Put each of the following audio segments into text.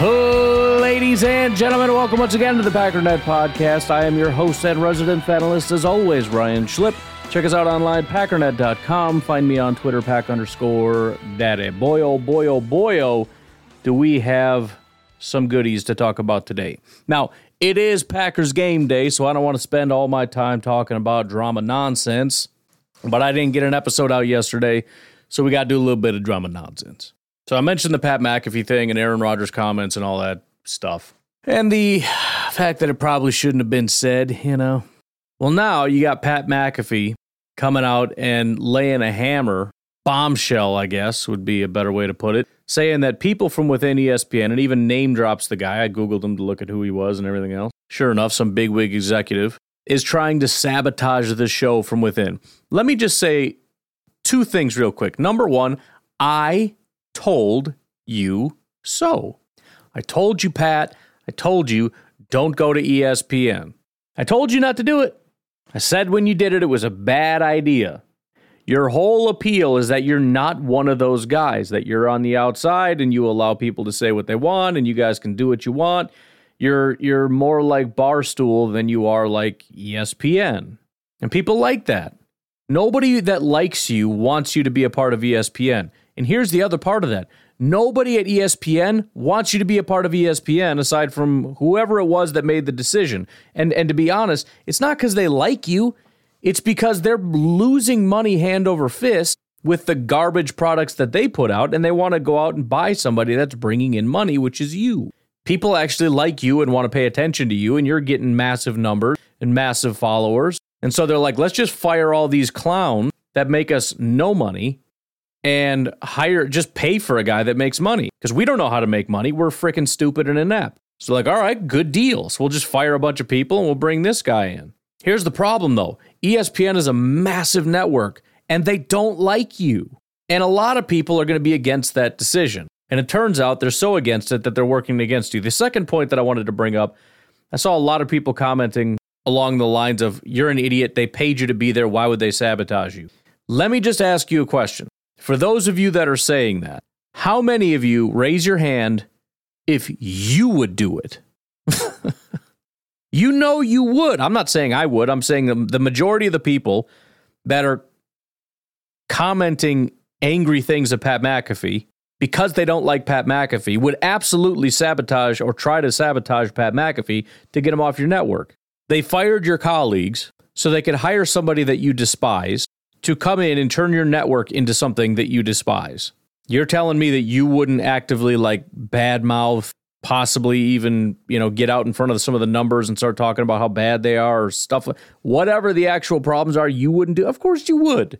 Ladies and gentlemen, welcome once again to the Packernet Podcast. I am your host and resident panelist, as always, Ryan Schlip. Check us out online, packernet.com. Find me on Twitter, pack underscore daddy. Boy, oh boy, oh boy, oh, do we have some goodies to talk about today. Now, it is Packers game day, so I don't want to spend all my time talking about drama nonsense, but I didn't get an episode out yesterday, so we got to do a little bit of drama nonsense. So I mentioned the Pat McAfee thing and Aaron Rodgers comments and all that stuff. And the fact that it probably shouldn't have been said, you know. Well, now you got Pat McAfee coming out and laying a hammer, bombshell, I guess would be a better way to put it, saying that people from within ESPN and even name drops the guy. I Googled him to look at who he was and everything else. Sure enough, some bigwig executive is trying to sabotage the show from within. Let me just say two things real quick. Number one, I told you so. I told you, Pat. I told you, don't go to ESPN. I told you not to do it. I said when you did it, it was a bad idea. Your whole appeal is that you're not one of those guys, that you're on the outside and you allow people to say what they want and you guys can do what you want. You're you're more like Barstool than you are like ESPN. And people like that. Nobody that likes you wants you to be a part of ESPN. And here's the other part of that. Nobody at ESPN wants you to be a part of ESPN aside from whoever it was that made the decision. And and to be honest, it's not cuz they like you. It's because they're losing money hand over fist with the garbage products that they put out and they want to go out and buy somebody that's bringing in money, which is you. People actually like you and want to pay attention to you and you're getting massive numbers and massive followers. And so they're like, let's just fire all these clowns that make us no money and hire just pay for a guy that makes money because we don't know how to make money. We're freaking stupid and inept. So like, all right, good deals. We'll just fire a bunch of people and we'll bring this guy in. Here's the problem though. ESPN is a massive network and they don't like you. And a lot of people are going to be against that decision. And it turns out they're so against it that they're working against you. The second point that I wanted to bring up, I saw a lot of people commenting along the lines of, You're an idiot. They paid you to be there. Why would they sabotage you? Let me just ask you a question. For those of you that are saying that, how many of you raise your hand if you would do it? you know you would. I'm not saying I would. I'm saying the, majority of the people that are commenting angry things of Pat McAfee because they don't like Pat McAfee would absolutely sabotage or try to sabotage Pat McAfee to get him off your network. They fired your colleagues so they could hire somebody that you despise to come in and turn your network into something that you despise. You're telling me that you wouldn't actively like badmouth, possibly even, you know, get out in front of some of the numbers and start talking about how bad they are or stuff, whatever the actual problems are, you wouldn't do. Of course you would.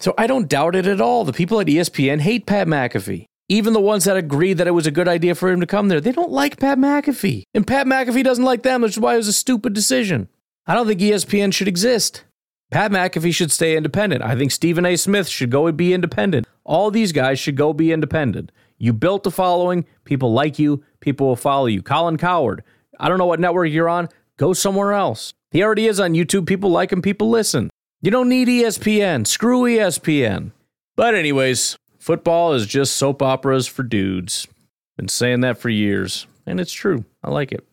So I don't doubt it at all. The people at ESPN hate Pat McAfee. Even the ones that agreed that it was a good idea for him to come there, they don't like Pat McAfee. And Pat McAfee doesn't like them, which is why it was a stupid decision. I don't think ESPN should exist. Pat McAfee should stay independent. I think Stephen A. Smith should go and be independent. All these guys should go be independent. You built a following, people like you, people will follow you. Colin Cowherd, I don't know what network you're on, go somewhere else. He already is on YouTube. People like him, people listen. You don't need ESPN. Screw ESPN. But, anyways, Football is just soap operas for dudes. Been saying that for years, and it's true. I like it.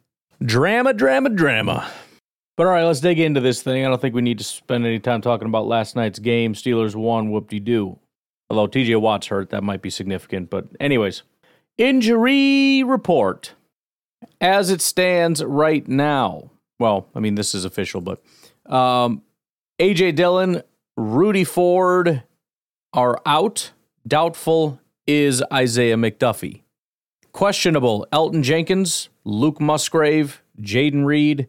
Drama, drama, drama. But all right, let's dig into this thing. I don't think we need to spend any time talking about last night's game. Steelers won, whoop de doo. Although TJ Watt's hurt, that might be significant. But, anyways, injury report. As it stands right now, well, I mean, this is official, but um, AJ Dillon, Rudy Ford are out. Doubtful is Isaiah McDuffie. Questionable Elgton Jenkins, Luke Musgrave, Jayden Reed,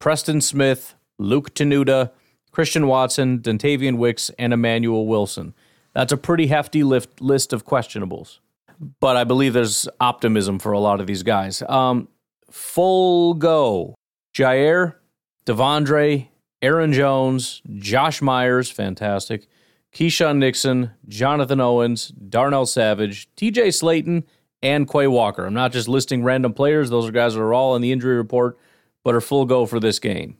Preston Smith, Luke Tenuta, Christian Watson, Dontayvion Wicks, and Emmanuel Wilson. That's a pretty hefty lift, list of questionables. But I believe there's optimism for a lot of these guys. Um, full go. Jaire, De'Vondre, Aaron Jones, Josh Myers, fantastic. Keisean Nixon, Jonathan Owens, Darnell Savage, TJ Slaton, and Quay Walker. I'm not just listing random players, those are guys that are all in the injury report, but are full go for this game.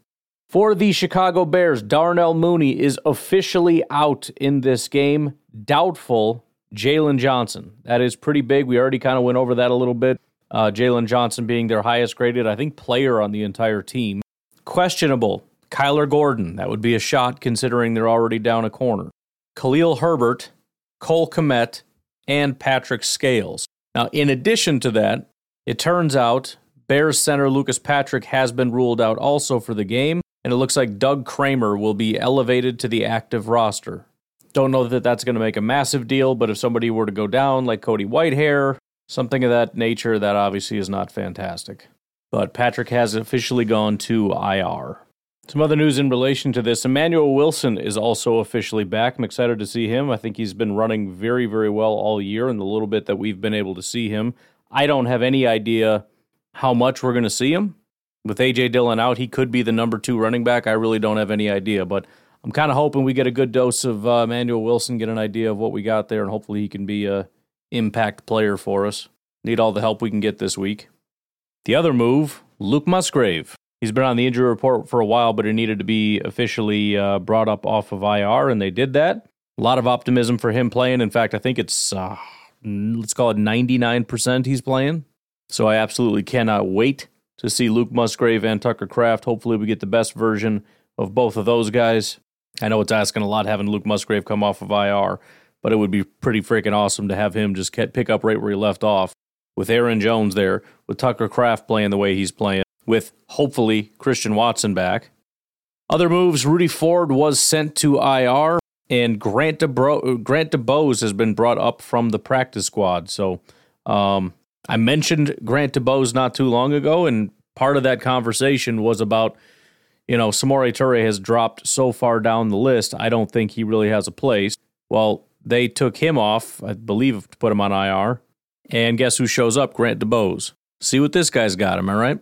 For the Chicago Bears, Darnell Mooney is officially out in this game. Doubtful, Jaylon Johnson. That is pretty big. We already kind of went over that a little bit. Uh, Jaylon Johnson being their highest graded, I think, player on the entire team. Questionable, Kyler Gordon. That would be a shot considering they're already down a corner. Khalil Herbert, Cole Kmet, and Patrick Scales. Now, in addition to that, it turns out Bears center Lucas Patrick has been ruled out also for the game, and it looks like Doug Kramer will be elevated to the active roster. Don't know that that's going to make a massive deal, but if somebody were to go down like Cody Whitehair, something of that nature, that obviously is not fantastic. But Patrick has officially gone to IR. Some other news in relation to this Emmanuel Wilson is also officially back. I'm excited to see him. I think he's been running very, very well all year in the little bit that we've been able to see him. I don't have any idea how much we're going to see him. With AJ Dillon out, he could be the number two running back. I really don't have any idea, but I'm kind of hoping we get a good dose of uh, Emmanuel Wilson, get an idea of what we got there, and hopefully he can be a impact player for us. Need all the help we can get this week. The other move, Luke Musgrave. He's been on the injury report for a while, but it needed to be officially uh, brought up off of IR, and they did that. A lot of optimism for him playing. In fact, I think it's, uh, let's call it 99% he's playing. So I absolutely cannot wait to see Luke Musgrave and Tucker Kraft. Hopefully, we get the best version of both of those guys. I know it's asking a lot having Luke Musgrave come off of IR, but it would be pretty freaking awesome to have him just pick up right where he left off with Aaron Jones there, with Tucker Kraft playing the way he's playing with hopefully Christian Watson back. Other moves Rudy Ford was sent to IR, and Grant, DeBro- Grant DuBose has been brought up from the practice squad. So um, I mentioned Grant DuBose not too long ago, and part of that conversation was about, you know, Samori Toure has dropped so far down the list. I don't think he really has a place. Well, they took him off, I believe, to put him on IR. And guess who shows up? Grant DuBose. See what this guy's got, am I right?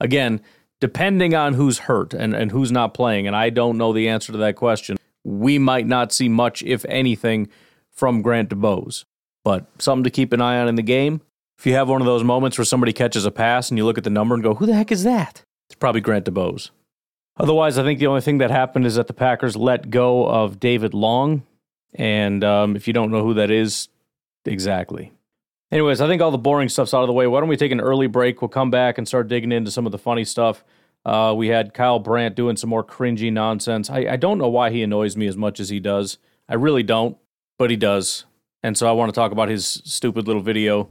again, depending on who's hurt and, and who's not playing, and I don't know the answer to that question, we might not see much, if anything, from Grant DuBose. But something to keep an eye on in the game. If you have one of those moments where somebody catches a pass and you look at the number and go, who the heck is that? It's probably Grant DuBose. Otherwise, I think the only thing that happened is that the Packers let go of David Long. And um, if you don't know who that is, exactly. Anyways, I think all the boring stuff's out of the way. Why don't we take an early break? We'll come back and start digging into some of the funny stuff. Uh, we had Kyle Brandt doing some more cringy nonsense. I, I don't know why he annoys me as much as he does. I really don't, but he does. And so I want to talk about his stupid little video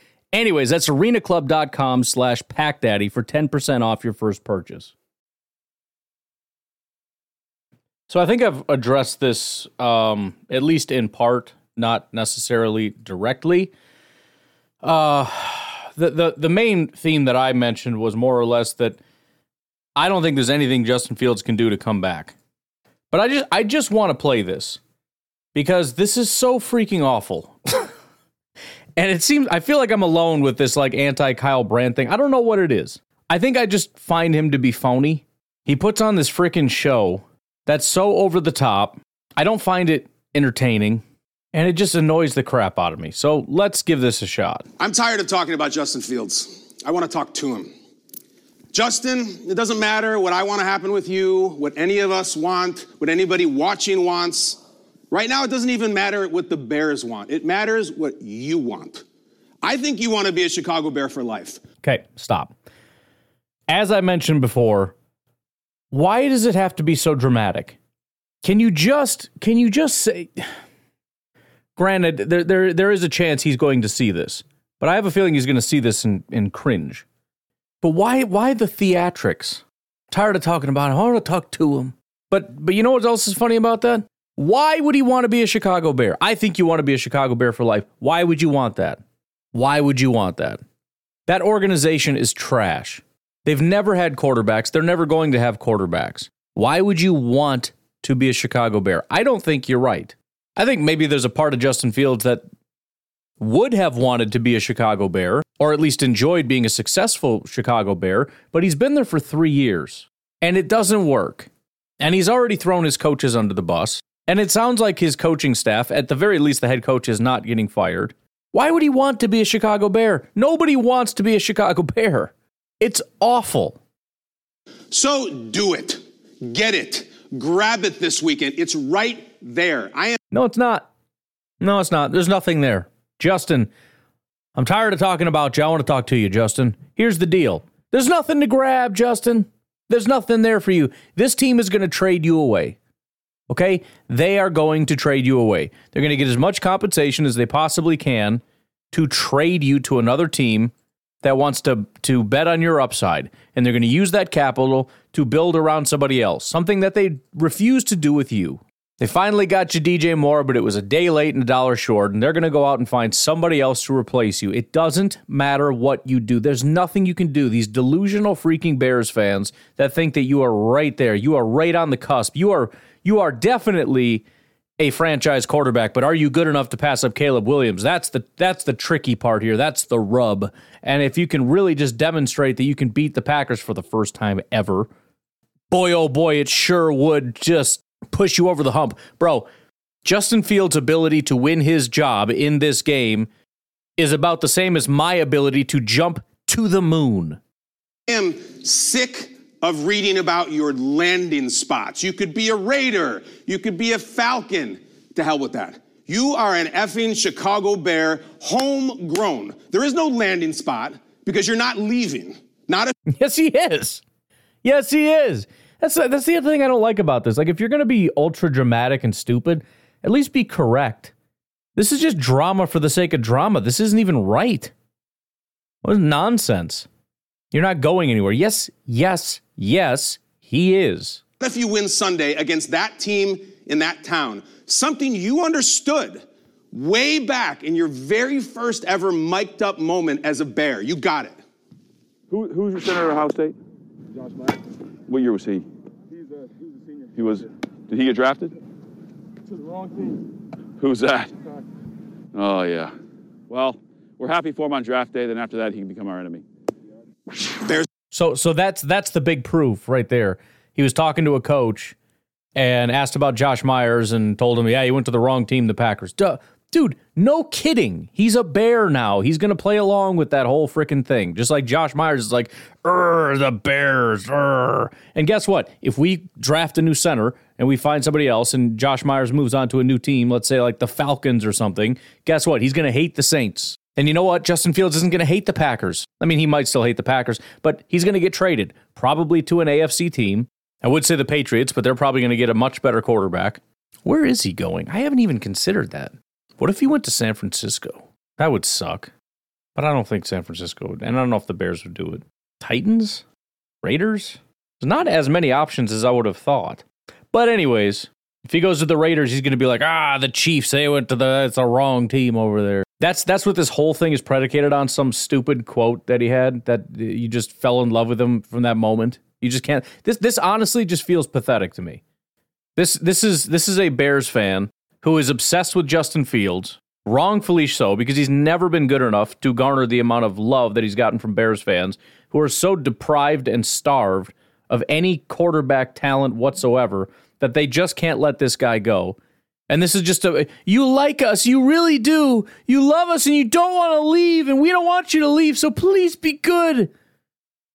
Anyways, that's arenaclub.com slash packdaddy for 10% off your first purchase. So I think I've addressed this um, at least in part, not necessarily directly. Uh, the, the the main theme that I mentioned was more or less that I don't think there's anything Justin Fields can do to come back. But I just I just want to play this because this is so freaking awful. and it seems I feel like I'm alone with this like anti Kyle Brandt thing. I don't know what it is. I think I just find him to be phony. He puts on this freaking show that's so over the top. I don't find it entertaining and it just annoys the crap out of me. So let's give this a shot. I'm tired of talking about Justin Fields. I want to talk to him. Justin, it doesn't matter what I want to happen with you, what any of us want, what anybody watching wants. Right now, it doesn't even matter what the Bears want. It matters what you want. I think you want to be a Chicago Bear for life. Okay, stop. As I mentioned before, why does it have to be so dramatic? Can you just can you just say Granted, there, there, there is a chance he's going to see this, but I have a feeling he's going to see this and, and cringe. But why, why the theatrics? tired of talking about him. I want to talk to him. But, but you know what else is funny about that? Why would he want to be a Chicago Bear? I think you want to be a Chicago Bear for life. Why would you want that? Why would you want that? That organization is trash. They've never had quarterbacks. They're never going to have quarterbacks. Why would you want to be a Chicago Bear? I don't think you're right. I think maybe there's a part of Justin Fields that would have wanted to be a Chicago Bear, or at least enjoyed being a successful Chicago Bear, but he's been there for three years and it doesn't work. And he's already thrown his coaches under the bus. And it sounds like his coaching staff, at the very least, the head coach is not getting fired. Why would he want to be a Chicago Bear? Nobody wants to be a Chicago Bear. It's awful. So do it. Get it. Grab it this weekend. It's right there. I am. No, it's not. No, it's not. There's nothing there. Justin, I'm tired of talking about you. I want to talk to you, Justin. Here's the deal there's nothing to grab, Justin. There's nothing there for you. This team is going to trade you away. Okay? They are going to trade you away. They're going to get as much compensation as they possibly can to trade you to another team that wants to, to bet on your upside. And they're going to use that capital to build around somebody else, something that they refuse to do with you. They finally got you DJ Moore, but it was a day late and a dollar short, and they're going to go out and find somebody else to replace you. It doesn't matter what you do. There's nothing you can do. These delusional freaking Bears fans that think that you are right there. You are right on the cusp. You are you are definitely a franchise quarterback, but are you good enough to pass up Caleb Williams? That's the that's the tricky part here. That's the rub. And if you can really just demonstrate that you can beat the Packers for the first time ever, boy oh boy, it sure would just push you over the hump. Bro, Justin Fields' ability to win his job in this game is about the same as my ability to jump to the moon. I am sick of reading about your landing spots. You could be a Raider, you could be a Falcon. To hell with that. You are an effing Chicago Bear, homegrown. There is no landing spot because you're not leaving. Not a. Yes, he is. Yes, he is. That's that's the other thing I don't like about this. Like, if you're gonna be ultra dramatic and stupid, at least be correct. This is just drama for the sake of drama. This isn't even right. What nonsense? You're not going anywhere. Yes, yes, yes, he is. If you win Sunday against that team in that town, something you understood way back in your very first ever mic'd up moment as a bear, you got it. Who, who's your center at Ohio State? Josh Black. What year was he? He's a, he's a senior. He was. Did he get drafted? To the wrong team. Who's that? Oh yeah. Well, we're happy for him on draft day. Then after that, he can become our enemy. Bears. So so that's that's the big proof right there. He was talking to a coach and asked about Josh Myers and told him, yeah, he went to the wrong team, the Packers. Duh. Dude, no kidding. He's a bear now. He's going to play along with that whole freaking thing. Just like Josh Myers is like, "Er, the Bears, er." And guess what? If we draft a new center and we find somebody else and Josh Myers moves on to a new team, let's say like the Falcons or something, guess what? He's going to hate the Saints. And you know what? Justin Fields isn't going to hate the Packers. I mean, he might still hate the Packers, but he's going to get traded, probably to an AFC team. I would say the Patriots, but they're probably going to get a much better quarterback. Where is he going? I haven't even considered that. What if he went to San Francisco? That would suck. But I don't think San Francisco would. And I don't know if the Bears would do it. Titans? Raiders? There's not as many options as I would have thought. But, anyways, if he goes to the Raiders, he's going to be like, ah, the Chiefs, they went to the, it's a wrong team over there. That's that's what this whole thing is predicated on. Some stupid quote that he had that you just fell in love with him from that moment. You just can't. This this honestly just feels pathetic to me. This this is this is a Bears fan who is obsessed with Justin Fields, wrongfully so, because he's never been good enough to garner the amount of love that he's gotten from Bears fans, who are so deprived and starved of any quarterback talent whatsoever that they just can't let this guy go. And this is just a you like us, you really do. You love us and you don't want to leave and we don't want you to leave, so please be good.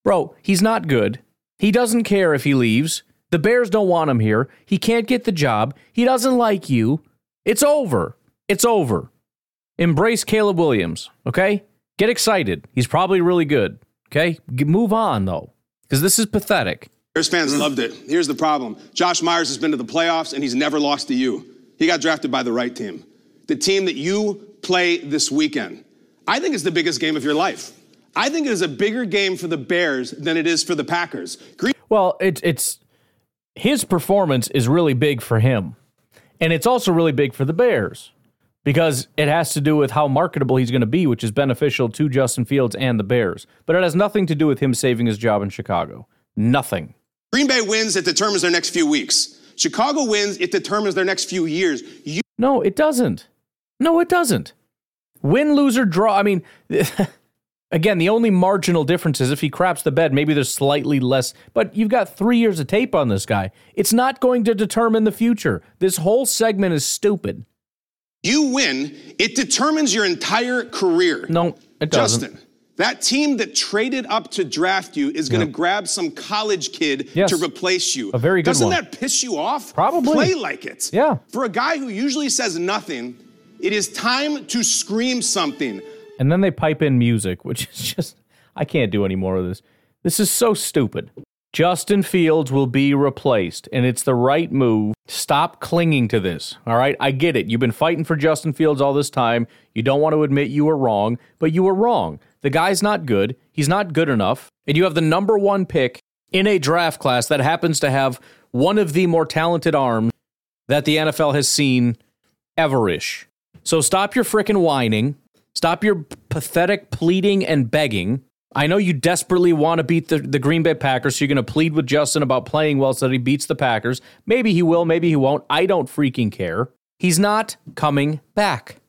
Bro, he's not good. He doesn't care if he leaves. The Bears don't want him here. He can't get the job. He doesn't like you. It's over. It's over. Embrace Caleb Williams, okay? Get excited. He's probably really good, okay? Move on, though, because this is pathetic. Bears fans loved it. Here's the problem Josh Myers has been to the playoffs and he's never lost to you. He got drafted by the right team, the team that you play this weekend. I think it's the biggest game of your life. I think it is a bigger game for the Bears than it is for the Packers. Green- well, it, it's his performance is really big for him. And it's also really big for the Bears because it has to do with how marketable he's going to be, which is beneficial to Justin Fields and the Bears. But it has nothing to do with him saving his job in Chicago. Nothing. Green Bay wins, it determines their next few weeks. Chicago wins, it determines their next few years. You- no, it doesn't. No, it doesn't. Win, lose, or draw. I mean, Again, the only marginal difference is if he craps the bed, maybe there's slightly less, but you've got three years of tape on this guy. It's not going to determine the future. This whole segment is stupid. You win, it determines your entire career. No, it doesn't. Justin, that team that traded up to draft you is going to grab some college kid yes. to replace you. A very good Doesn't one. that piss you off? Probably. Play like it. Yeah. For a guy who usually says nothing, it is time to scream something. And then they pipe in music, which is just, I can't do any more of this. This is so stupid. Justin Fields will be replaced, and it's the right move. Stop clinging to this. All right. I get it. You've been fighting for Justin Fields all this time. You don't want to admit you were wrong, but you were wrong. The guy's not good. He's not good enough. And you have the number one pick in a draft class that happens to have one of the more talented arms that the NFL has seen everish. So stop your freaking whining. Stop your pathetic pleading and begging. I know you desperately want to beat the, the Green Bay Packers, so you're going to plead with Justin about playing well so that he beats the Packers. Maybe he will, maybe he won't. I don't freaking care. He's not coming back.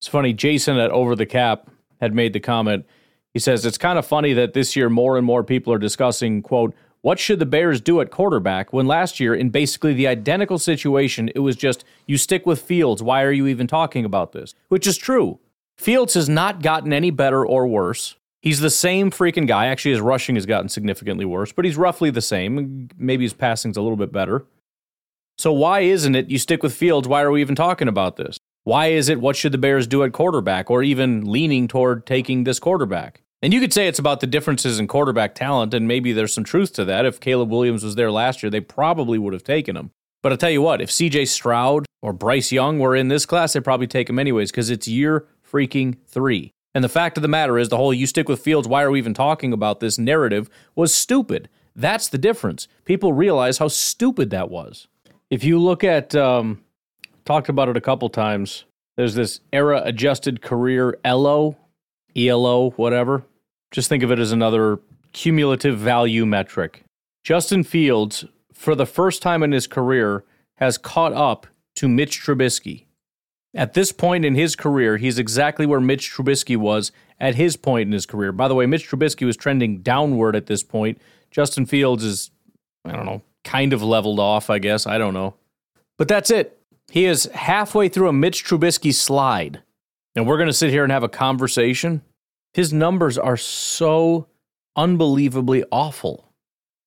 It's funny, Jason at Over the Cap had made the comment. He says, It's kind of funny that this year more and more people are discussing, quote, what should the Bears do at quarterback when last year, in basically the identical situation, it was just, you stick with Fields. Why are you even talking about this? Which is true. Fields has not gotten any better or worse. He's the same freaking guy. Actually, his rushing has gotten significantly worse, but he's roughly the same. Maybe his passing's a little bit better. So why isn't it you stick with Fields? Why are we even talking about this? Why is it what should the Bears do at quarterback or even leaning toward taking this quarterback? And you could say it's about the differences in quarterback talent, and maybe there's some truth to that. If Caleb Williams was there last year, they probably would have taken him. But I'll tell you what, if CJ Stroud or Bryce Young were in this class, they'd probably take him anyways because it's year freaking three. And the fact of the matter is, the whole you stick with Fields, why are we even talking about this narrative was stupid. That's the difference. People realize how stupid that was. If you look at, um, talked about it a couple times, there's this era adjusted career ELO, ELO, whatever. Just think of it as another cumulative value metric. Justin Fields, for the first time in his career, has caught up to Mitch Trubisky. At this point in his career, he's exactly where Mitch Trubisky was at his point in his career. By the way, Mitch Trubisky was trending downward at this point. Justin Fields is, I don't know, kind of leveled off, I guess. I don't know. But that's it. He is halfway through a Mitch Trubisky slide. And we're going to sit here and have a conversation. His numbers are so unbelievably awful.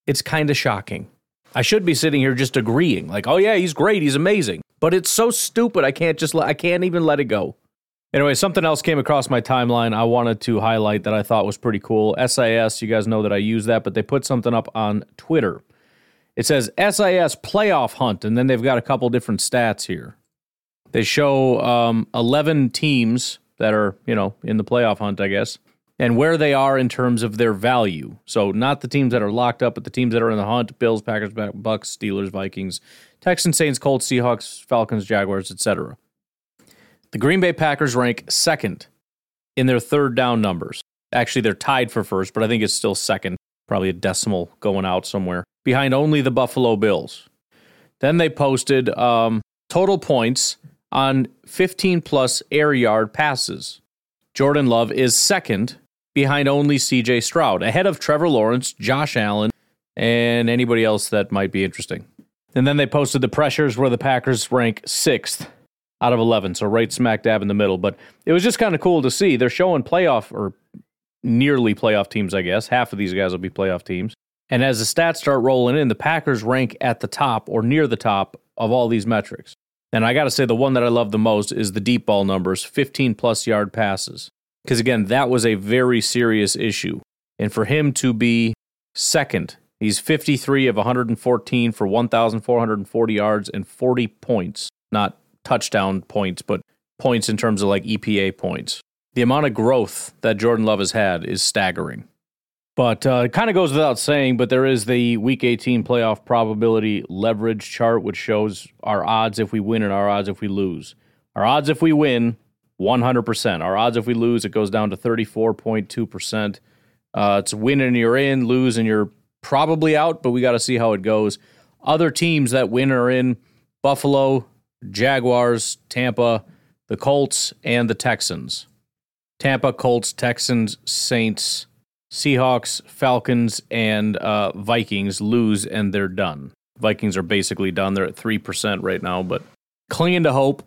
It's kind of shocking. I should be sitting here just agreeing, like, oh yeah, he's great, he's amazing. But it's so stupid, I can't just let, I can't even let it go. Anyway, something else came across my timeline I wanted to highlight that I thought was pretty cool. SIS, you guys know that I use that, but they put something up on Twitter. It says SIS playoff hunt, and then they've got a couple different stats here. They show um, 11 teams that are, you know, in the playoff hunt, I guess, and where they are in terms of their value. So, not the teams that are locked up, but the teams that are in the hunt Bills, Packers, Bucks, Steelers, Vikings, Texans, Saints, Colts, Seahawks, Falcons, Jaguars, etc. The Green Bay Packers rank second in their third down numbers. Actually, they're tied for first, but I think it's still second, probably a decimal going out somewhere, behind only the Buffalo Bills. Then they posted um, total points on 15 plus air yard passes. Jordan Love is second behind only CJ Stroud, ahead of Trevor Lawrence, Josh Allen, and anybody else that might be interesting. And then they posted the pressures where the Packers rank sixth out of 11, so right smack dab in the middle. But it was just kind of cool to see. They're showing playoff or nearly playoff teams, I guess. Half of these guys will be playoff teams. And as the stats start rolling in, the Packers rank at the top or near the top of all these metrics. And I got to say, the one that I love the most is the deep ball numbers 15 plus yard passes. Because again, that was a very serious issue. And for him to be second, he's 53 of 114 for 1,440 yards and 40 points. Not touchdown points, but points in terms of like EPA points. The amount of growth that Jordan Love has had is staggering. But uh, it kind of goes without saying, but there is the Week 18 playoff probability leverage chart, which shows our odds if we win and our odds if we lose. Our odds if we win, 100%. Our odds if we lose, it goes down to 34.2%. Uh, it's win and you're in, lose and you're probably out, but we got to see how it goes. Other teams that win are in Buffalo, Jaguars, Tampa, the Colts, and the Texans. Tampa, Colts, Texans, Saints, Seahawks, Falcons, and uh, Vikings lose and they're done. Vikings are basically done. They're at 3% right now, but clinging to hope.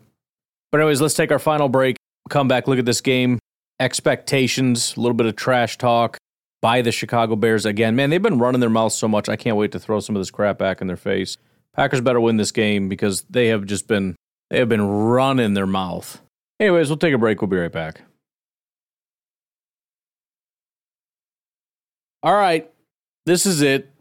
But, anyways, let's take our final break. Come back, look at this game. Expectations, a little bit of trash talk by the Chicago Bears again. Man, they've been running their mouths so much. I can't wait to throw some of this crap back in their face. Packers better win this game because they have just been they have been running their mouth. Anyways, we'll take a break. We'll be right back. All right, this is it.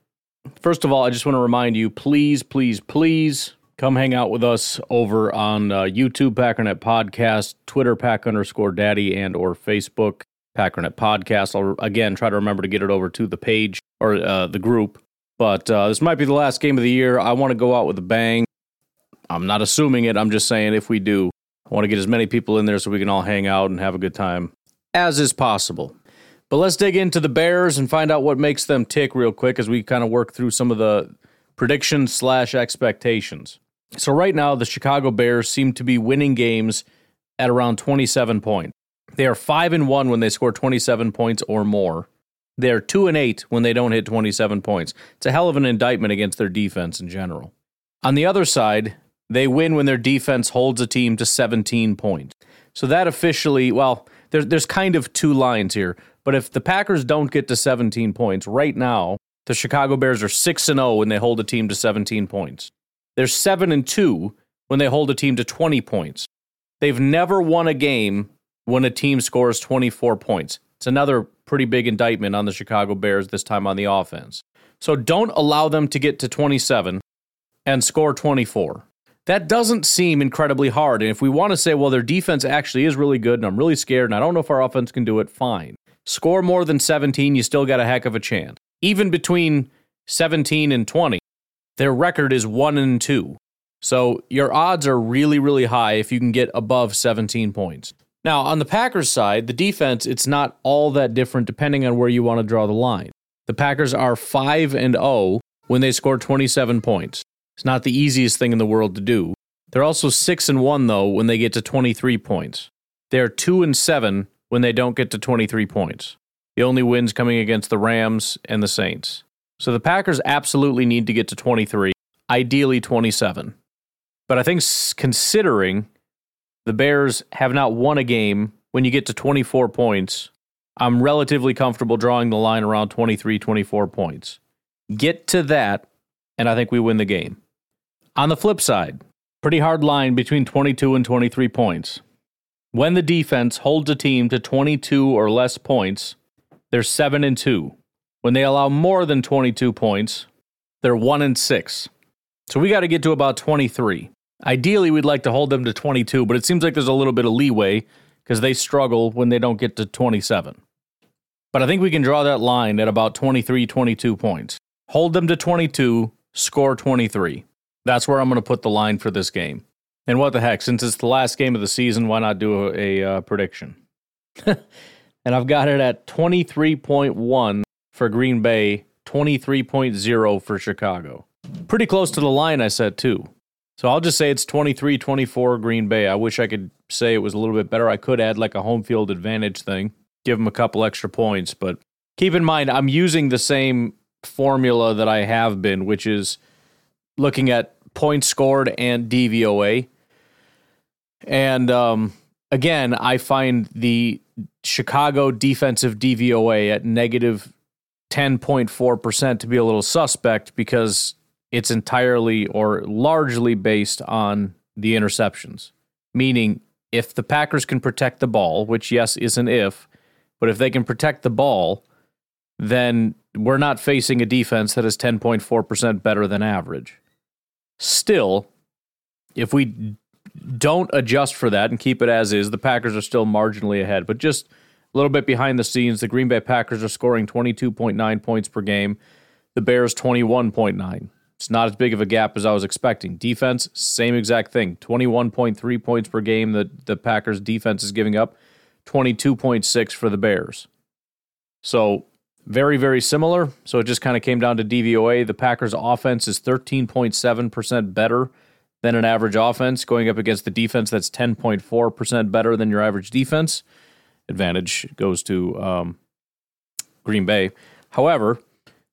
First of all, I just want to remind you please, please, please come hang out with us over on uh, YouTube, Packernet Podcast, Twitter, Pack underscore Daddy, and or Facebook, Packernet Podcast. I'll again try to remember to get it over to the page or uh, the group. But uh, this might be the last game of the year. I want to go out with a bang. I'm not assuming it. I'm just saying if we do, I want to get as many people in there so we can all hang out and have a good time as is possible. But let's dig into the Bears and find out what makes them tick real quick as we kind of work through some of the predictions slash expectations. So right now, the Chicago Bears seem to be winning games at around 27 points. They are five and one when they score 27 points or more. They are two and eight when they don't hit 27 points. It's a hell of an indictment against their defense in general. On the other side, they win when their defense holds a team to 17 points. So that officially, well, there's there's kind of two lines here. But if the Packers don't get to 17 points right now, the Chicago Bears are 6 and 0 when they hold a team to 17 points. They're 7 and 2 when they hold a team to 20 points. They've never won a game when a team scores 24 points. It's another pretty big indictment on the Chicago Bears this time on the offense. So don't allow them to get to 27 and score 24. That doesn't seem incredibly hard. And if we want to say, well, their defense actually is really good and I'm really scared and I don't know if our offense can do it, fine. Score more than 17, you still got a heck of a chance. Even between 17 and 20, their record is 1 and 2. So your odds are really, really high if you can get above 17 points. Now, on the Packers side, the defense, it's not all that different depending on where you want to draw the line. The Packers are 5 and 0 when they score 27 points. It's not the easiest thing in the world to do. They're also 6 and 1 though when they get to 23 points. They're 2 and 7 when they don't get to 23 points. The only wins coming against the Rams and the Saints. So the Packers absolutely need to get to 23, ideally 27. But I think considering the Bears have not won a game when you get to 24 points, I'm relatively comfortable drawing the line around 23, 24 points. Get to that, and I think we win the game. On the flip side, pretty hard line between 22 and 23 points. When the defense holds a team to 22 or less points, they're 7 and 2. When they allow more than 22 points, they're 1 and 6. So we got to get to about 23. Ideally, we'd like to hold them to 22, but it seems like there's a little bit of leeway because they struggle when they don't get to 27. But I think we can draw that line at about 23, 22 points. Hold them to 22, score 23. That's where I'm going to put the line for this game. And what the heck, since it's the last game of the season, why not do a, a uh, prediction? and I've got it at 23.1 for Green Bay, 23.0 for Chicago. Pretty close to the line I set, too. So I'll just say it's 23 24 Green Bay. I wish I could say it was a little bit better. I could add like a home field advantage thing, give them a couple extra points. But keep in mind, I'm using the same formula that I have been, which is looking at points scored and DVOA. And um, again, I find the Chicago defensive DVOA at negative 10.4% to be a little suspect because it's entirely or largely based on the interceptions. Meaning, if the Packers can protect the ball, which, yes, is an if, but if they can protect the ball, then we're not facing a defense that is 10.4% better than average. Still, if we don't adjust for that and keep it as is, the Packers are still marginally ahead. But just little bit behind the scenes, the Green Bay Packers are scoring 22.9 points per game, the Bears 21.9. It's not as big of a gap as I was expecting. Defense, same exact thing 21.3 points per game that the Packers defense is giving up, 22.6 for the Bears. So very, very similar. So it just kind of came down to DVOA. The Packers' offense is 13.7% better than an average offense, going up against the defense that's 10.4% better than your average defense. Advantage goes to um, Green Bay. However,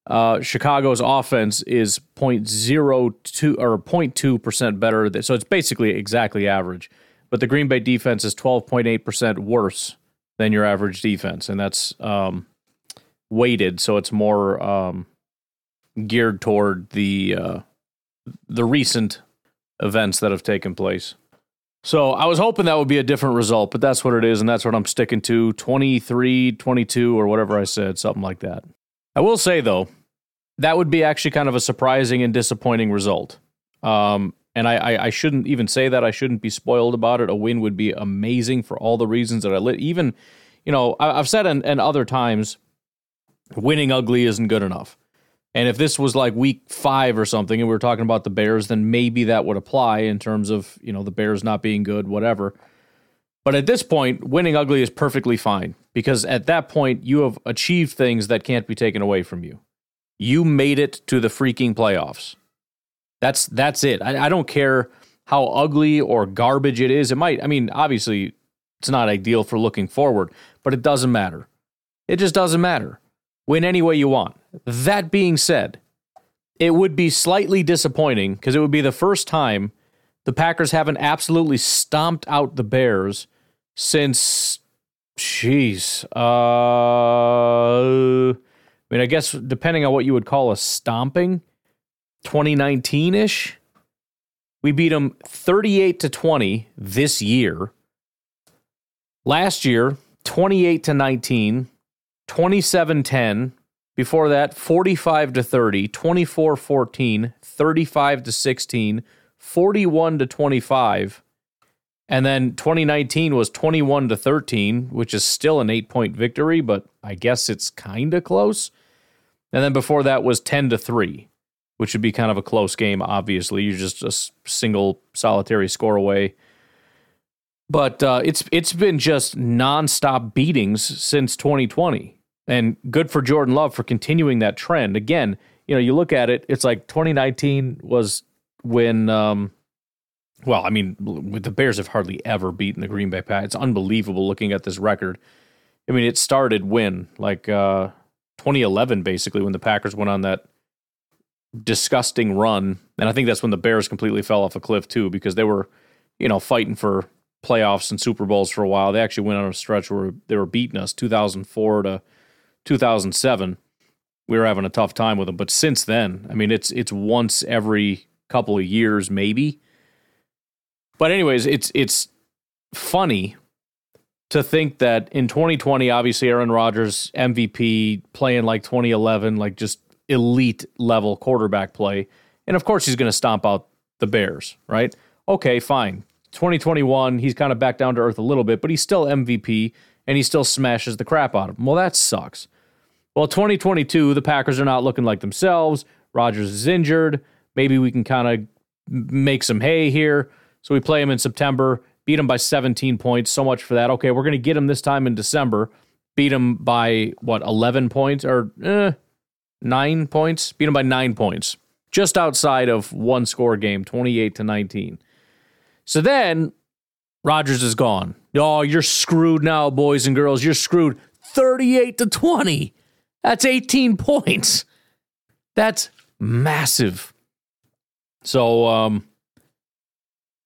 uh, Chicago's offense is 0.02 or 0.2% better. So it's basically exactly average. But the Green Bay defense is 12.8% worse than your average defense. And that's um, weighted, so it's more um, geared toward the uh, the recent events that have taken place. So I was hoping that would be a different result, but that's what it is, and that's what I'm sticking to 23, 22, or whatever I said, something like that. I will say, though, that would be actually kind of a surprising and disappointing result. Um, and I, I, I, shouldn't even say that. I shouldn't be spoiled about it. A win would be amazing for all the reasons that I lit. Even, you know, I, have said in other times winning ugly isn't good enough. And if this was like week five or something, and we were talking about the Bears, then maybe that would apply in terms of you know the Bears not being good, whatever. But at this point, winning ugly is perfectly fine because at that point you have achieved things that can't be taken away from you. You made it to the freaking playoffs. That's that's it. I, I don't care how ugly or garbage it is. It might. I mean, obviously, it's not ideal for looking forward, but it doesn't matter. It just doesn't matter win any way you want. That being said, it would be slightly disappointing because it would be the first time the Packers haven't absolutely stomped out the Bears since, jeez, uh, I mean, I guess depending on what you would call a stomping, 2019 ish. We beat them 38 to 20 this year. Last year, 28 to 19. 27 10. Before that, 45 to 30, 24 14, 35 to 16, 41 to 25. And then 2019 was 21 to 13, which is still an eight point victory, but I guess it's kind of close. And then before that was 10 to 3, which would be kind of a close game, obviously. You're just a single solitary score away. But uh, it's it's been just nonstop beatings since 2020. And good for Jordan Love for continuing that trend. Again, you know, you look at it, it's like 2019 was when, um, well, I mean, the Bears have hardly ever beaten the Green Bay Packers. It's unbelievable looking at this record. I mean, it started when, like, uh, 2011, basically, when the Packers went on that disgusting run. And I think that's when the Bears completely fell off a cliff too, because they were, you know, fighting for playoffs and Super Bowls for a while. They actually went on a stretch where they were beating us 2004 to 2007. We were having a tough time with them, but since then, I mean, it's it's once every couple of years, maybe. But anyways, it's it's funny to think that in 2020, obviously Aaron Rodgers MVP playing like 2011, like just elite level quarterback play, and of course he's going to stomp out the Bears, right? Okay, fine. 2021, he's kind of back down to earth a little bit, but he's still MVP and he still smashes the crap out of him. Well, that sucks. Well, 2022, the Packers are not looking like themselves. Rodgers is injured. Maybe we can kind of make some hay here. So we play him in September, beat him by 17 points. So much for that. Okay, we're going to get him this time in December. Beat him by what, 11 points or eh, nine points? Beat him by nine points, just outside of one score game, 28 to 19. So then Rodgers is gone. Oh, you're screwed now, boys and girls. You're screwed. 38 to 20. That's 18 points. That's massive. So, um,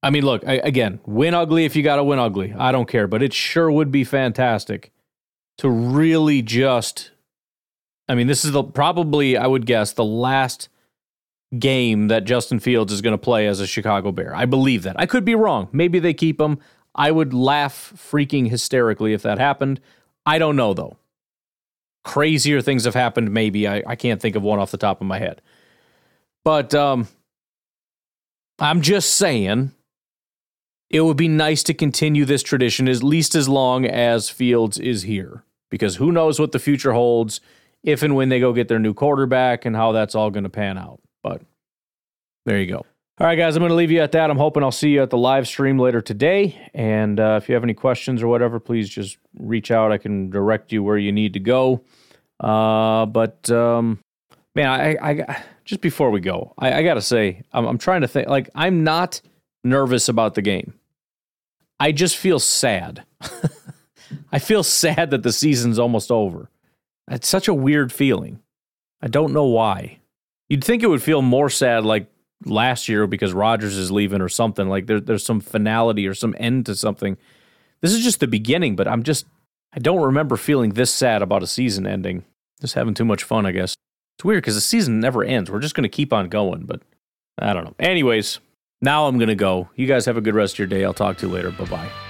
I mean, look, I, again, win ugly if you got to win ugly. I don't care, but it sure would be fantastic to really just. I mean, this is the probably, I would guess, the last game that Justin Fields is going to play as a Chicago Bear. I believe that. I could be wrong. Maybe they keep him. I would laugh freaking hysterically if that happened. I don't know, though. Crazier things have happened, maybe. I, I can't think of one off the top of my head. But um, I'm just saying it would be nice to continue this tradition at least as long as Fields is here. Because who knows what the future holds if and when they go get their new quarterback and how that's all going to pan out. But there you go. All right, guys, I'm going to leave you at that. I'm hoping I'll see you at the live stream later today. And uh, if you have any questions or whatever, please just reach out. I can direct you where you need to go. Uh, but um, man, I, I just before we go, I, I got to say, I'm, I'm trying to think. Like, I'm not nervous about the game. I just feel sad. I feel sad that the season's almost over. It's such a weird feeling. I don't know why. You'd think it would feel more sad like last year because Rodgers is leaving or something. Like there, there's some finality or some end to something. This is just the beginning, but I'm just, I don't remember feeling this sad about a season ending. Just having too much fun, I guess. It's weird because the season never ends. We're just to keep on going, but I don't know. Anyways, now I'm to go. You guys have a good rest of your day. I'll talk to you later. Bye bye.